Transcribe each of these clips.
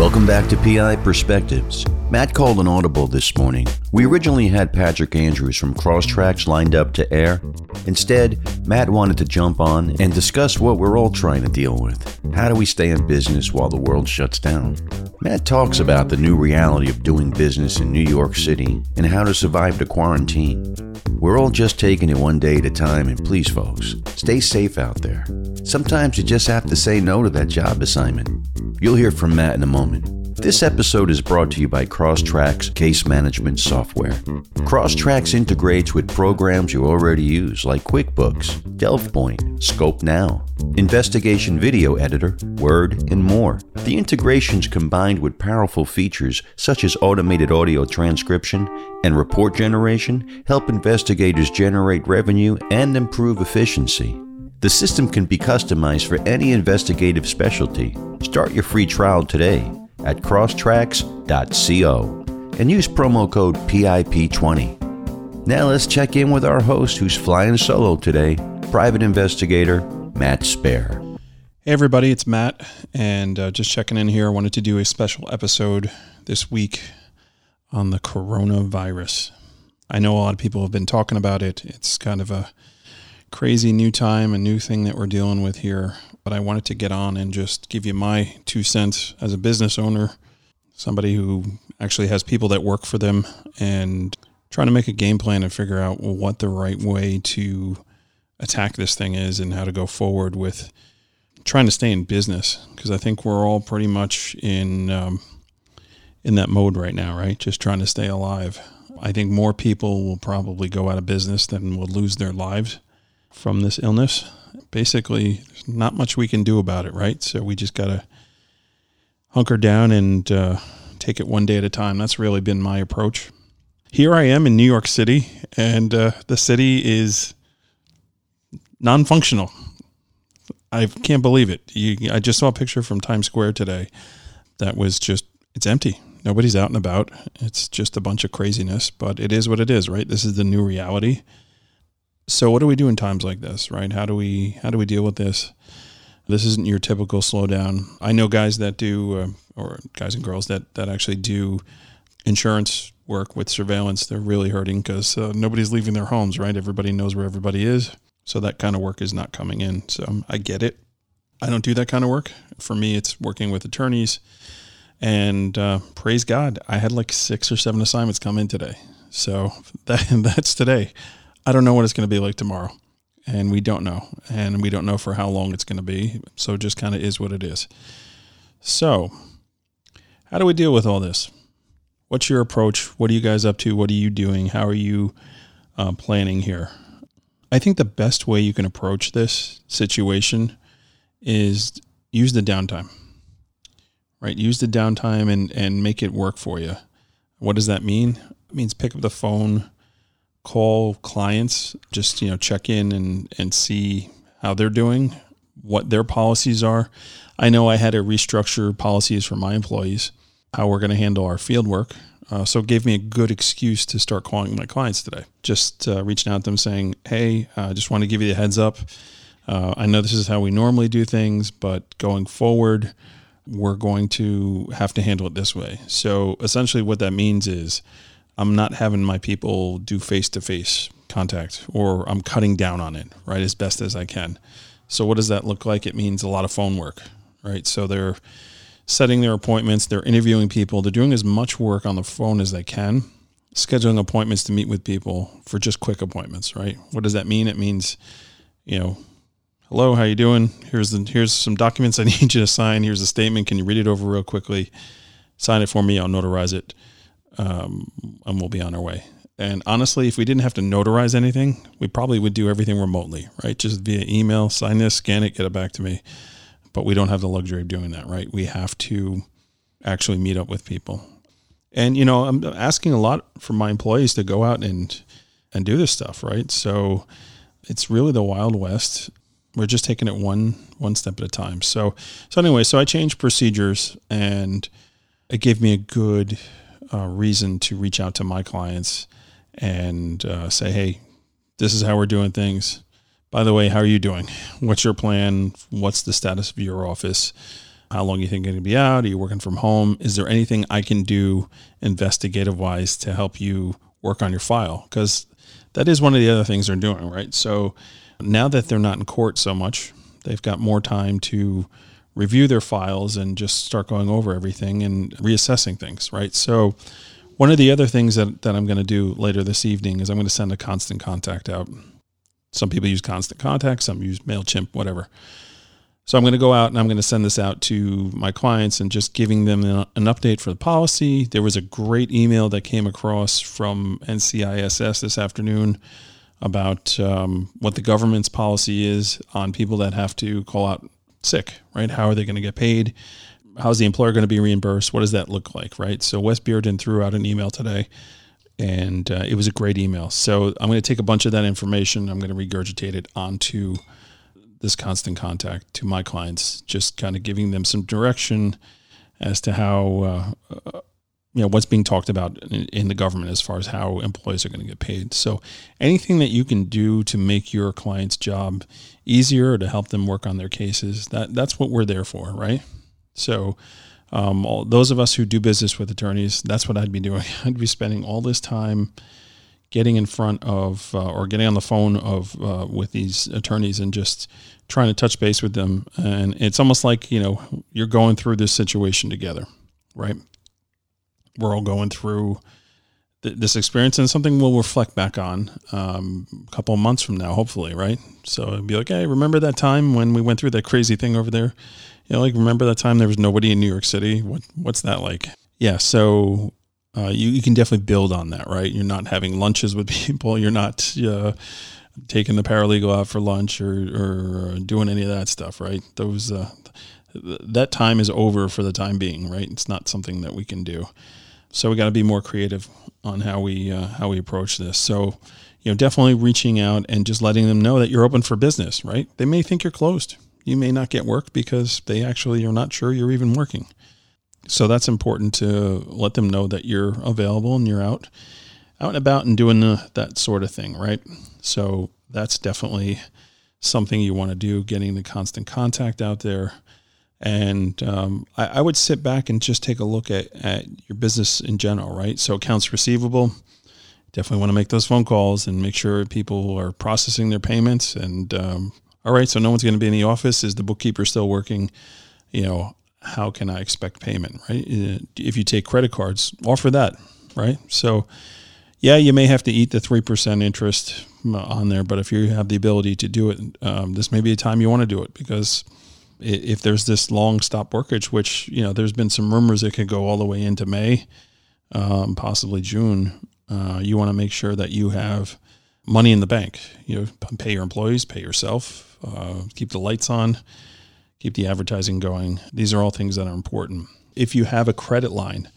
Welcome back to PI Perspectives. Matt called an audible this morning. We originally had Patrick Andrews from Crosstracks lined up to air. Instead, Matt wanted to jump on and discuss what we're all trying to deal with. How do we stay in business while the world shuts down? Matt talks about the new reality of doing business in New York City and how to survive the quarantine. We're all just taking it one day at a time, and please, folks, stay safe out there. Sometimes you just have to say no to that job assignment. You'll hear from Matt in a moment. This episode is brought to you by Crosstracks Case Management Software. Crosstracks integrates with programs you already use like QuickBooks, DelvePoint, Scope Now, Investigation Video Editor, Word, and more. The integrations combined with powerful features such as automated audio transcription and report generation help investigators generate revenue and improve efficiency. The system can be customized for any investigative specialty. Start your free trial today at crosstracks.co and use promo code PIP20. Now let's check in with our host who's flying solo today, private investigator Matt Spaier. Hey everybody, it's Matt, and uh, just checking in here. I wanted to do a special episode this week on the coronavirus. I know a lot of people have been talking about it. It's kind of a crazy new time, a new thing that we're dealing with here but I wanted to get on and just give you my two cents as a business owner, somebody who actually has people that work for them, and trying to make a game plan and figure out what the right way to attack this thing is and how to go forward with trying to stay in business because I think we're all pretty much in um, in that mode right now, right? Just trying to stay alive. I think more people will probably go out of business than will lose their lives from this illness basically there's not much we can do about it, right? So we just got to hunker down and uh, take it one day at a time. That's really been my approach. Here I am in New York City, and uh, the city is non functional. I can't believe it. You, I just saw a picture from Times Square today that was just, it's empty. Nobody's out and about. It's just a bunch of craziness, but it is what it is, right? This is the new reality. So what do we do in times like this, right? How do we how do we deal with this? This isn't your typical slowdown. I know guys that do, uh, or guys and girls that that actually do insurance work with surveillance. They're really hurting because uh, nobody's leaving their homes, right? Everybody knows where everybody is, so that kind of work is not coming in. So I get it. I don't do that kind of work. For me, it's working with attorneys. And uh, praise God, I had like six or seven assignments come in today. So that, that's today. I don't know what it's going to be like tomorrow. And we don't know. And we don't know for how long it's going to be. So it just kind of is what it is. So, how do we deal with all this? What's your approach? What are you guys up to? What are you doing? How are you uh, planning here? I think the best way you can approach this situation is use the downtime, right? Use the downtime and, and make it work for you. What does that mean? It means pick up the phone, call clients, just you know check in and and see how they're doing, what their policies are. I know I had to restructure policies for my employees, how we're going to handle our field work. Uh, so it gave me a good excuse to start calling my clients today. Just uh, reaching out to them saying, "Hey, I uh, just want to give you the heads up. Uh, I know this is how we normally do things, but going forward." We're going to have to handle it this way. So essentially, what that means is I'm not having my people do face to face contact or I'm cutting down on it, right, as best as I can. So, what does that look like? It means a lot of phone work, right? So, they're setting their appointments, they're interviewing people, they're doing as much work on the phone as they can, scheduling appointments to meet with people for just quick appointments, right? What does that mean? It means, you know, hello, how you doing? Here's the here's some documents I need you to sign. Here's a statement. Can you read it over real quickly? Sign it for me. I'll notarize it um, and we'll be on our way. And honestly, if we didn't have to notarize anything, we probably would do everything remotely, right? Just via email, sign this, scan it, get it back to me. But we don't have the luxury of doing that, right? We have to actually meet up with people. And you know, I'm asking a lot from my employees to go out and and do this stuff, right? So it's really the wild west. We're just taking it one one step at a time. So so anyway, so I changed procedures and it gave me a good uh, reason to reach out to my clients and uh, say, hey, this is how we're doing things. By the way, how are you doing? What's your plan? What's the status of your office? How long you think you're going to be out? Are you working from home? Is there anything I can do investigative wise to help you work on your file? Because that is one of the other things they're doing, right? So now that they're not in court so much, they've got more time to review their files and just start going over everything and reassessing things, right? So one of the other things that, that I'm going to do later this evening is I'm going to send a constant contact out. Some people use constant contact, some use MailChimp, whatever. So I'm going to go out and I'm going to send this out to my clients and just giving them an update for the policy. There was a great email that came across from NCISS this afternoon about um, what the government's policy is on people that have to call out sick, right? How are they going to get paid? How's the employer going to be reimbursed? What does that look like, right? So Wes Bearden threw out an email today and uh, it was a great email. So I'm going to take a bunch of that information. I'm going to regurgitate it onto this constant contact to my clients, just kind of giving them some direction as to how, uh, uh, you know, what's being talked about in, in, the government as far as how employees are going to get paid. So anything that you can do to make your client's job easier or to help them work on their cases, that that's what we're there for, right? So, um, all, those of us who do business with attorneys, that's what I'd be doing. I'd be spending all this time getting in front of uh, or getting on the phone of uh, with these attorneys and just trying to touch base with them and it's almost like you know you're going through this situation together right we're all going through th- this experience and something we'll reflect back on um, a couple months from now hopefully right so it'd be like hey remember that time when we went through that crazy thing over there you know like remember that time there was nobody in new york city what what's that like yeah so uh, you, you can definitely build on that, right? You're not having lunches with people. You're not uh, taking the paralegal out for lunch or, or doing any of that stuff, right? Those uh, that time is over for the time being, right? It's not something that we can do. So we got to be more creative on how we uh, how we approach this. So you know, definitely reaching out and just letting them know that you're open for business, right? They may think you're closed. You may not get work because they actually are not sure you're even working. So that's important to let them know that you're available and you're out, out and about and doing the, that sort of thing, right? So that's definitely something you want to do, getting the constant contact out there. And um, I, I, would sit back and just take a look at, at your business in general, right? So accounts receivable, definitely want to make those phone calls and make sure people are processing their payments. And um, all right, so no one's going to be in the office. Is the bookkeeper still working? You know, how can I expect payment, right? Uh, if you take credit cards, offer that, right? So, yeah, you may have to eat the 3% interest uh, on there, but if you have the ability to do it, um, this may be a time you want to do it because if there's this long stop workage, which, you know, there's been some rumors it could go all the way into May, um, possibly June, uh, you want to make sure that you have money in the bank. You know, pay your employees, pay yourself, uh, keep the lights on keep the advertising going. These are all things that are important. If you have a credit line,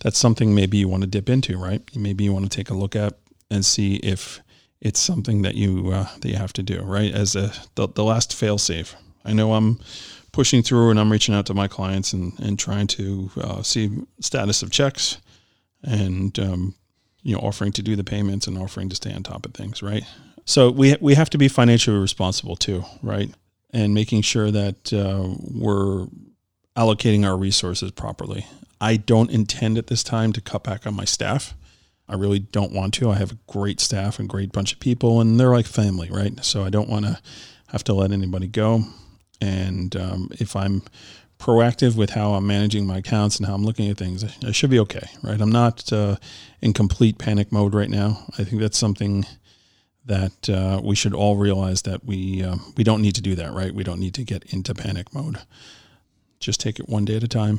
that's something maybe you want to dip into, right? Maybe you want to take a look at and see if it's something that you uh, that you have to do, right? As a the, the last fail safe. I know I'm pushing through and I'm reaching out to my clients and, and trying to uh, see status of checks and um, you know offering to do the payments and offering to stay on top of things, right? So we we have to be financially responsible too, right? and making sure that uh, we're allocating our resources properly. I don't intend at this time to cut back on my staff. I really don't want to. I have a great staff and great bunch of people, and they're like family, right? So I don't want to have to let anybody go. And um, if I'm proactive with how I'm managing my accounts and how I'm looking at things, I should be okay, right? I'm not uh, in complete panic mode right now. I think that's something that uh, we should all realize that we uh, we don't need to do that, right? We don't need to get into panic mode. Just take it one day at a time,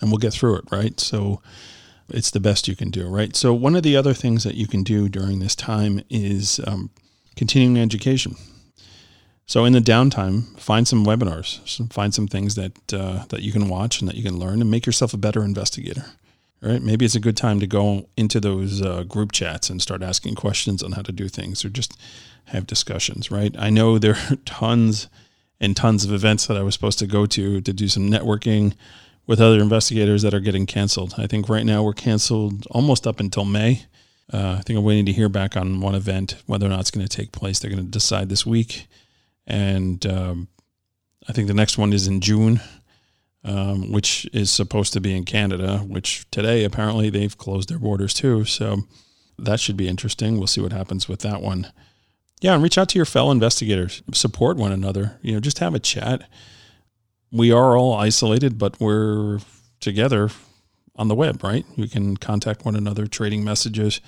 and we'll get through it, right? So it's the best you can do, right? So one of the other things that you can do during this time is um, continuing education. So in the downtime, find some webinars, find some things that uh, that you can watch and that you can learn, and make yourself a better investigator right? Maybe it's a good time to go into those uh, group chats and start asking questions on how to do things or just have discussions, right? I know there are tons and tons of events that I was supposed to go to to do some networking with other investigators that are getting canceled. I think right now we're canceled almost up until May. Uh, I think I'm waiting to hear back on one event, whether or not it's going to take place. They're going to decide this week. And um, I think the next one is in June. um, which is supposed to be in Canada, which today apparently they've closed their borders too. So that should be interesting. We'll see what happens with that one. Yeah, and reach out to your fellow investigators, support one another. You know, just have a chat. We are all isolated, but we're together on the web, right? We can contact one another, trading messages,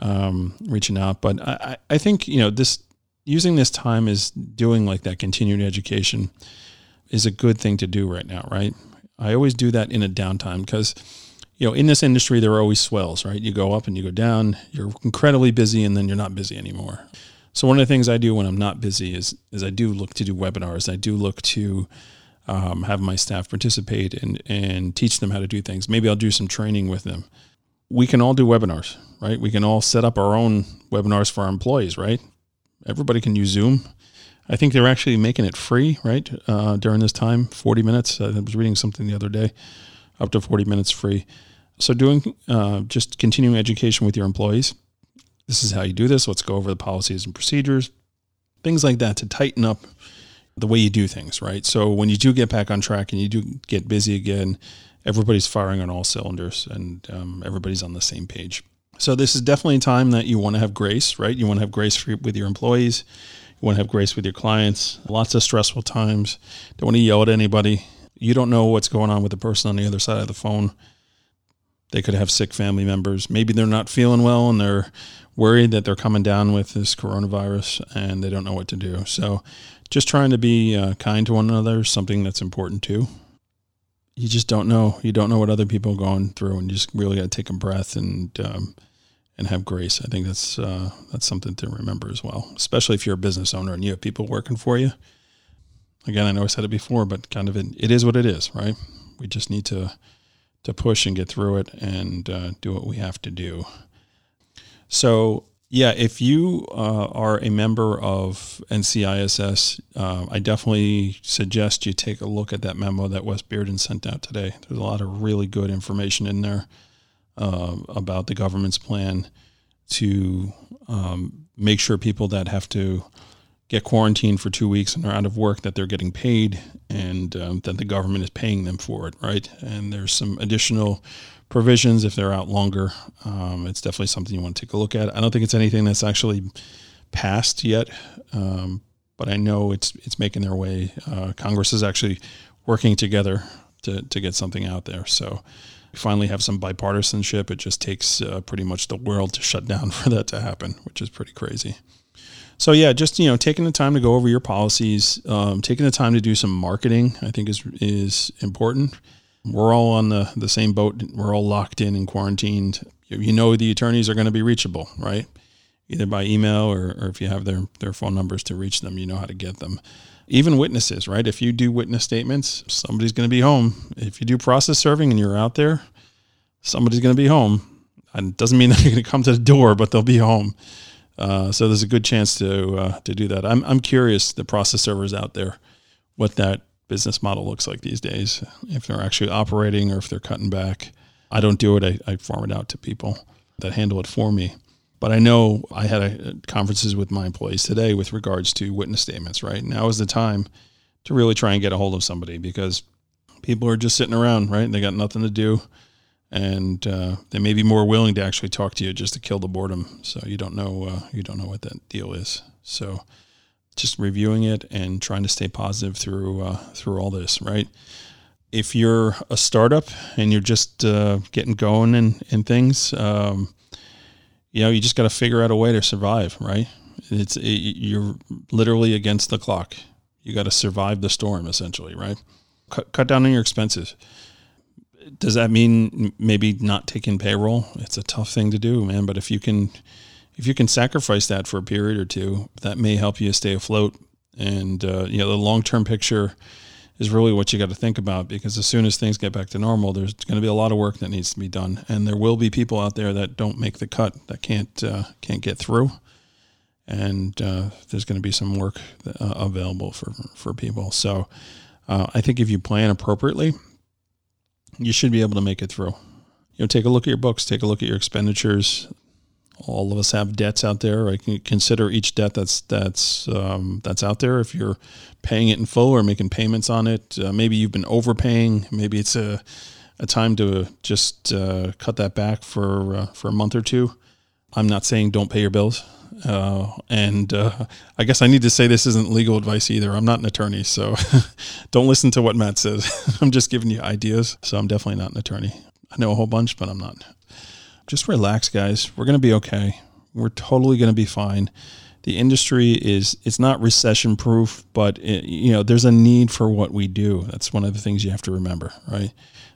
um, reaching out. But I, I think you know this using this time is doing like that continued education is a good thing to do right now, right? I always do that in a downtime because you know in this industry there are always swells, right? You go up and you go down. You're incredibly busy, and then you're not busy anymore. So one of the things I do when I'm not busy is is I do look to do webinars. I do look to um, have my staff participate and and teach them how to do things. Maybe I'll do some training with them. We can all do webinars, right? We can all set up our own webinars for our employees, right? Everybody can use Zoom. I think they're actually making it free, right? Uh, during this time, 40 minutes. I was reading something the other day, up to 40 minutes free. So, doing uh, just continuing education with your employees. This is how you do this. Let's go over the policies and procedures, things like that to tighten up the way you do things, right? So, when you do get back on track and you do get busy again, everybody's firing on all cylinders and um, everybody's on the same page. So, this is definitely a time that you want to have grace, right? You want to have grace for, with your employees you want to have grace with your clients. Lots of stressful times. Don't want to yell at anybody. You don't know what's going on with the person on the other side of the phone. They could have sick family members. Maybe they're not feeling well and they're worried that they're coming down with this coronavirus and they don't know what to do. So, just trying to be uh, kind to one another is something that's important too. You just don't know. You don't know what other people are going through, and you just really got to take a breath and um, and have grace. I think that's uh, that's something to remember as well, especially if you're a business owner and you have people working for you. Again, I know I said it before, but kind of it, it is what it is, right? We just need to to push and get through it and uh, do what we have to do. So, yeah, if you uh, are a member of NCISS, uh, I definitely suggest you take a look at that memo that Wes Bearden sent out today. There's a lot of really good information in there uh, about the government's plan to um, make sure people that have to get quarantined for two weeks and are out of work that they're getting paid and um, that the government is paying them for it, right? And there's some additional provisions if they're out longer. Um, it's definitely something you want to take a look at. I don't think it's anything that's actually passed yet, um, but I know it's it's making their way. Uh, Congress is actually working together to to get something out there. So we finally have some bipartisanship. It just takes uh, pretty much the world to shut down for that to happen, which is pretty crazy. So yeah, just you know, taking the time to go over your policies, um, taking the time to do some marketing, I think is is important. We're all on the the same boat. We're all locked in and quarantined. You know, the attorneys are going to be reachable, right? Either by email or, or if you have their their phone numbers to reach them, you know how to get them even witnesses, right? If you do witness statements, somebody's going to be home. If you do process serving and you're out there, somebody's going to be home. And it doesn't mean they're going to come to the door, but they'll be home. Uh, so there's a good chance to uh, to do that. I'm I'm curious the process servers out there, what that business model looks like these days. If they're actually operating or if they're cutting back. I don't do it. I, I farm it out to people that handle it for me. But I know I had a, conferences with my employees today with regards to witness statements, right? Now is the time to really try and get a hold of somebody because people are just sitting around, right? They got nothing to do. And uh, they may be more willing to actually talk to you just to kill the boredom. So you don't know uh, you don't know what that deal is. So just reviewing it and trying to stay positive through uh, through all this, right? If you're a startup and you're just uh, getting going and, and things, um, you know, you just got to figure out a way to survive, right? It's it, you're literally against the clock. You got to survive the storm, essentially, right? Cut, cut down on your expenses. Does that mean maybe not taking payroll? It's a tough thing to do, man. But if you can, if you can sacrifice that for a period or two, that may help you stay afloat. And uh, you know, the long term picture is really what you got to think about because as soon as things get back to normal, there's going to be a lot of work that needs to be done, and there will be people out there that don't make the cut that can't uh, can't get through, and uh, there's going to be some work uh, available for for people. So uh, I think if you plan appropriately, you should be able to make it through. You know, take a look at your books, take a look at your expenditures. All of us have debts out there. I can consider each debt that's that's um, that's out there. If you're paying it in full or making payments on it, uh, maybe you've been overpaying. Maybe it's a a time to just uh, cut that back for uh, for a month or two. I'm not saying don't pay your bills. Uh, and uh, I guess I need to say this isn't legal advice either. I'm not an attorney, so don't listen to what Matt says. I'm just giving you ideas. So I'm definitely not an attorney. I know a whole bunch, but I'm not. Just relax, guys. We're going to be okay. We're totally going to be fine. The industry is it's not recession proof, but it, you know there's a need for what we do. That's one of the things you have to remember, right?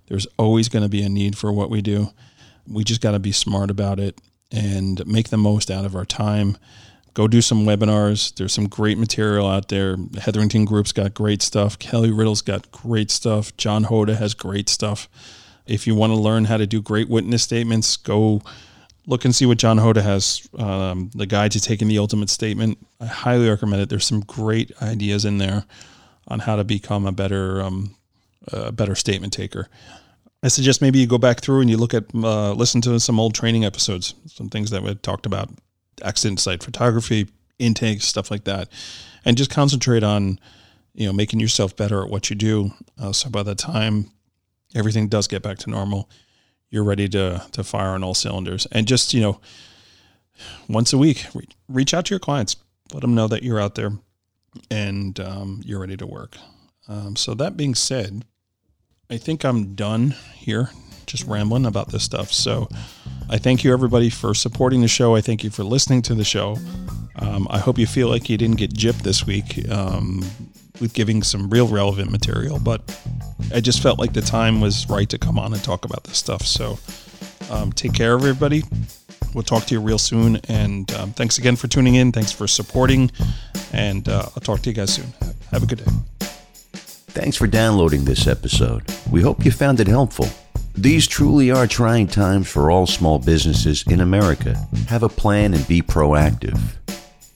There's always going to be a need for what we do. We just got to be smart about it and make the most out of our time. Go do some webinars. There's some great material out there. Hetherington Group's got great stuff. Kelly Riddle's got great stuff. John Hoda has great stuff. If you want to learn how to do great witness statements, go look and see what John Hoda has, um, the guide to taking the ultimate statement. I highly recommend it. There's some great ideas in there on how to become a better, um, a better statement taker. I suggest maybe you go back through and you look at, uh, listen to some old training episodes, some things that we talked about, accident site photography, intakes, stuff like that, and just concentrate on, you know, making yourself better at what you do. Uh, so by the time everything does get back to normal, you're ready to to fire on all cylinders. And just you know, once a week, re- reach out to your clients, let them know that you're out there and um, you're ready to work. Um, so that being said, I think I'm done here, just rambling about this stuff. So I thank you everybody for supporting the show. I thank you for listening to the show. Um, I hope you feel like you didn't get gypped this week um, with giving some real relevant material, but I just felt like the time was right to come on and talk about this stuff. So um, take care, everybody. We'll talk to you real soon. And um, thanks again for tuning in. Thanks for supporting. And uh, I'll talk to you guys soon. Have a good day. Thanks for downloading this episode. We hope you found it helpful. These truly are trying times for all small businesses in America. Have a plan and be proactive.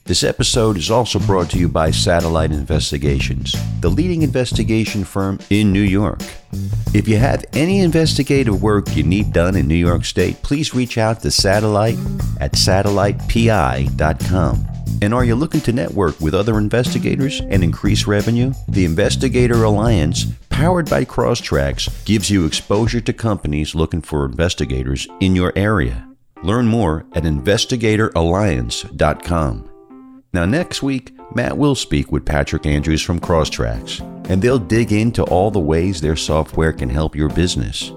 This episode is also brought to you by Satellite Investigations, the leading investigation firm in New York. If you have any investigative work you need done in New York State, please reach out to Satellite at satellitepi.com. And are you looking to network with other investigators and increase revenue? The Investigator Alliance, powered by Crosstracks, gives you exposure to companies looking for investigators in your area. Learn more at investigatoralliance.com. Now, next week, Matt will speak with Patrick Andrews from Crosstracks, and they'll dig into all the ways their software can help your business.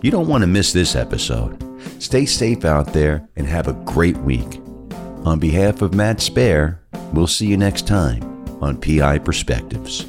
You don't want to miss this episode. Stay safe out there and have a great week. On behalf of Matt Spaier, we'll see you next time on PI Perspectives.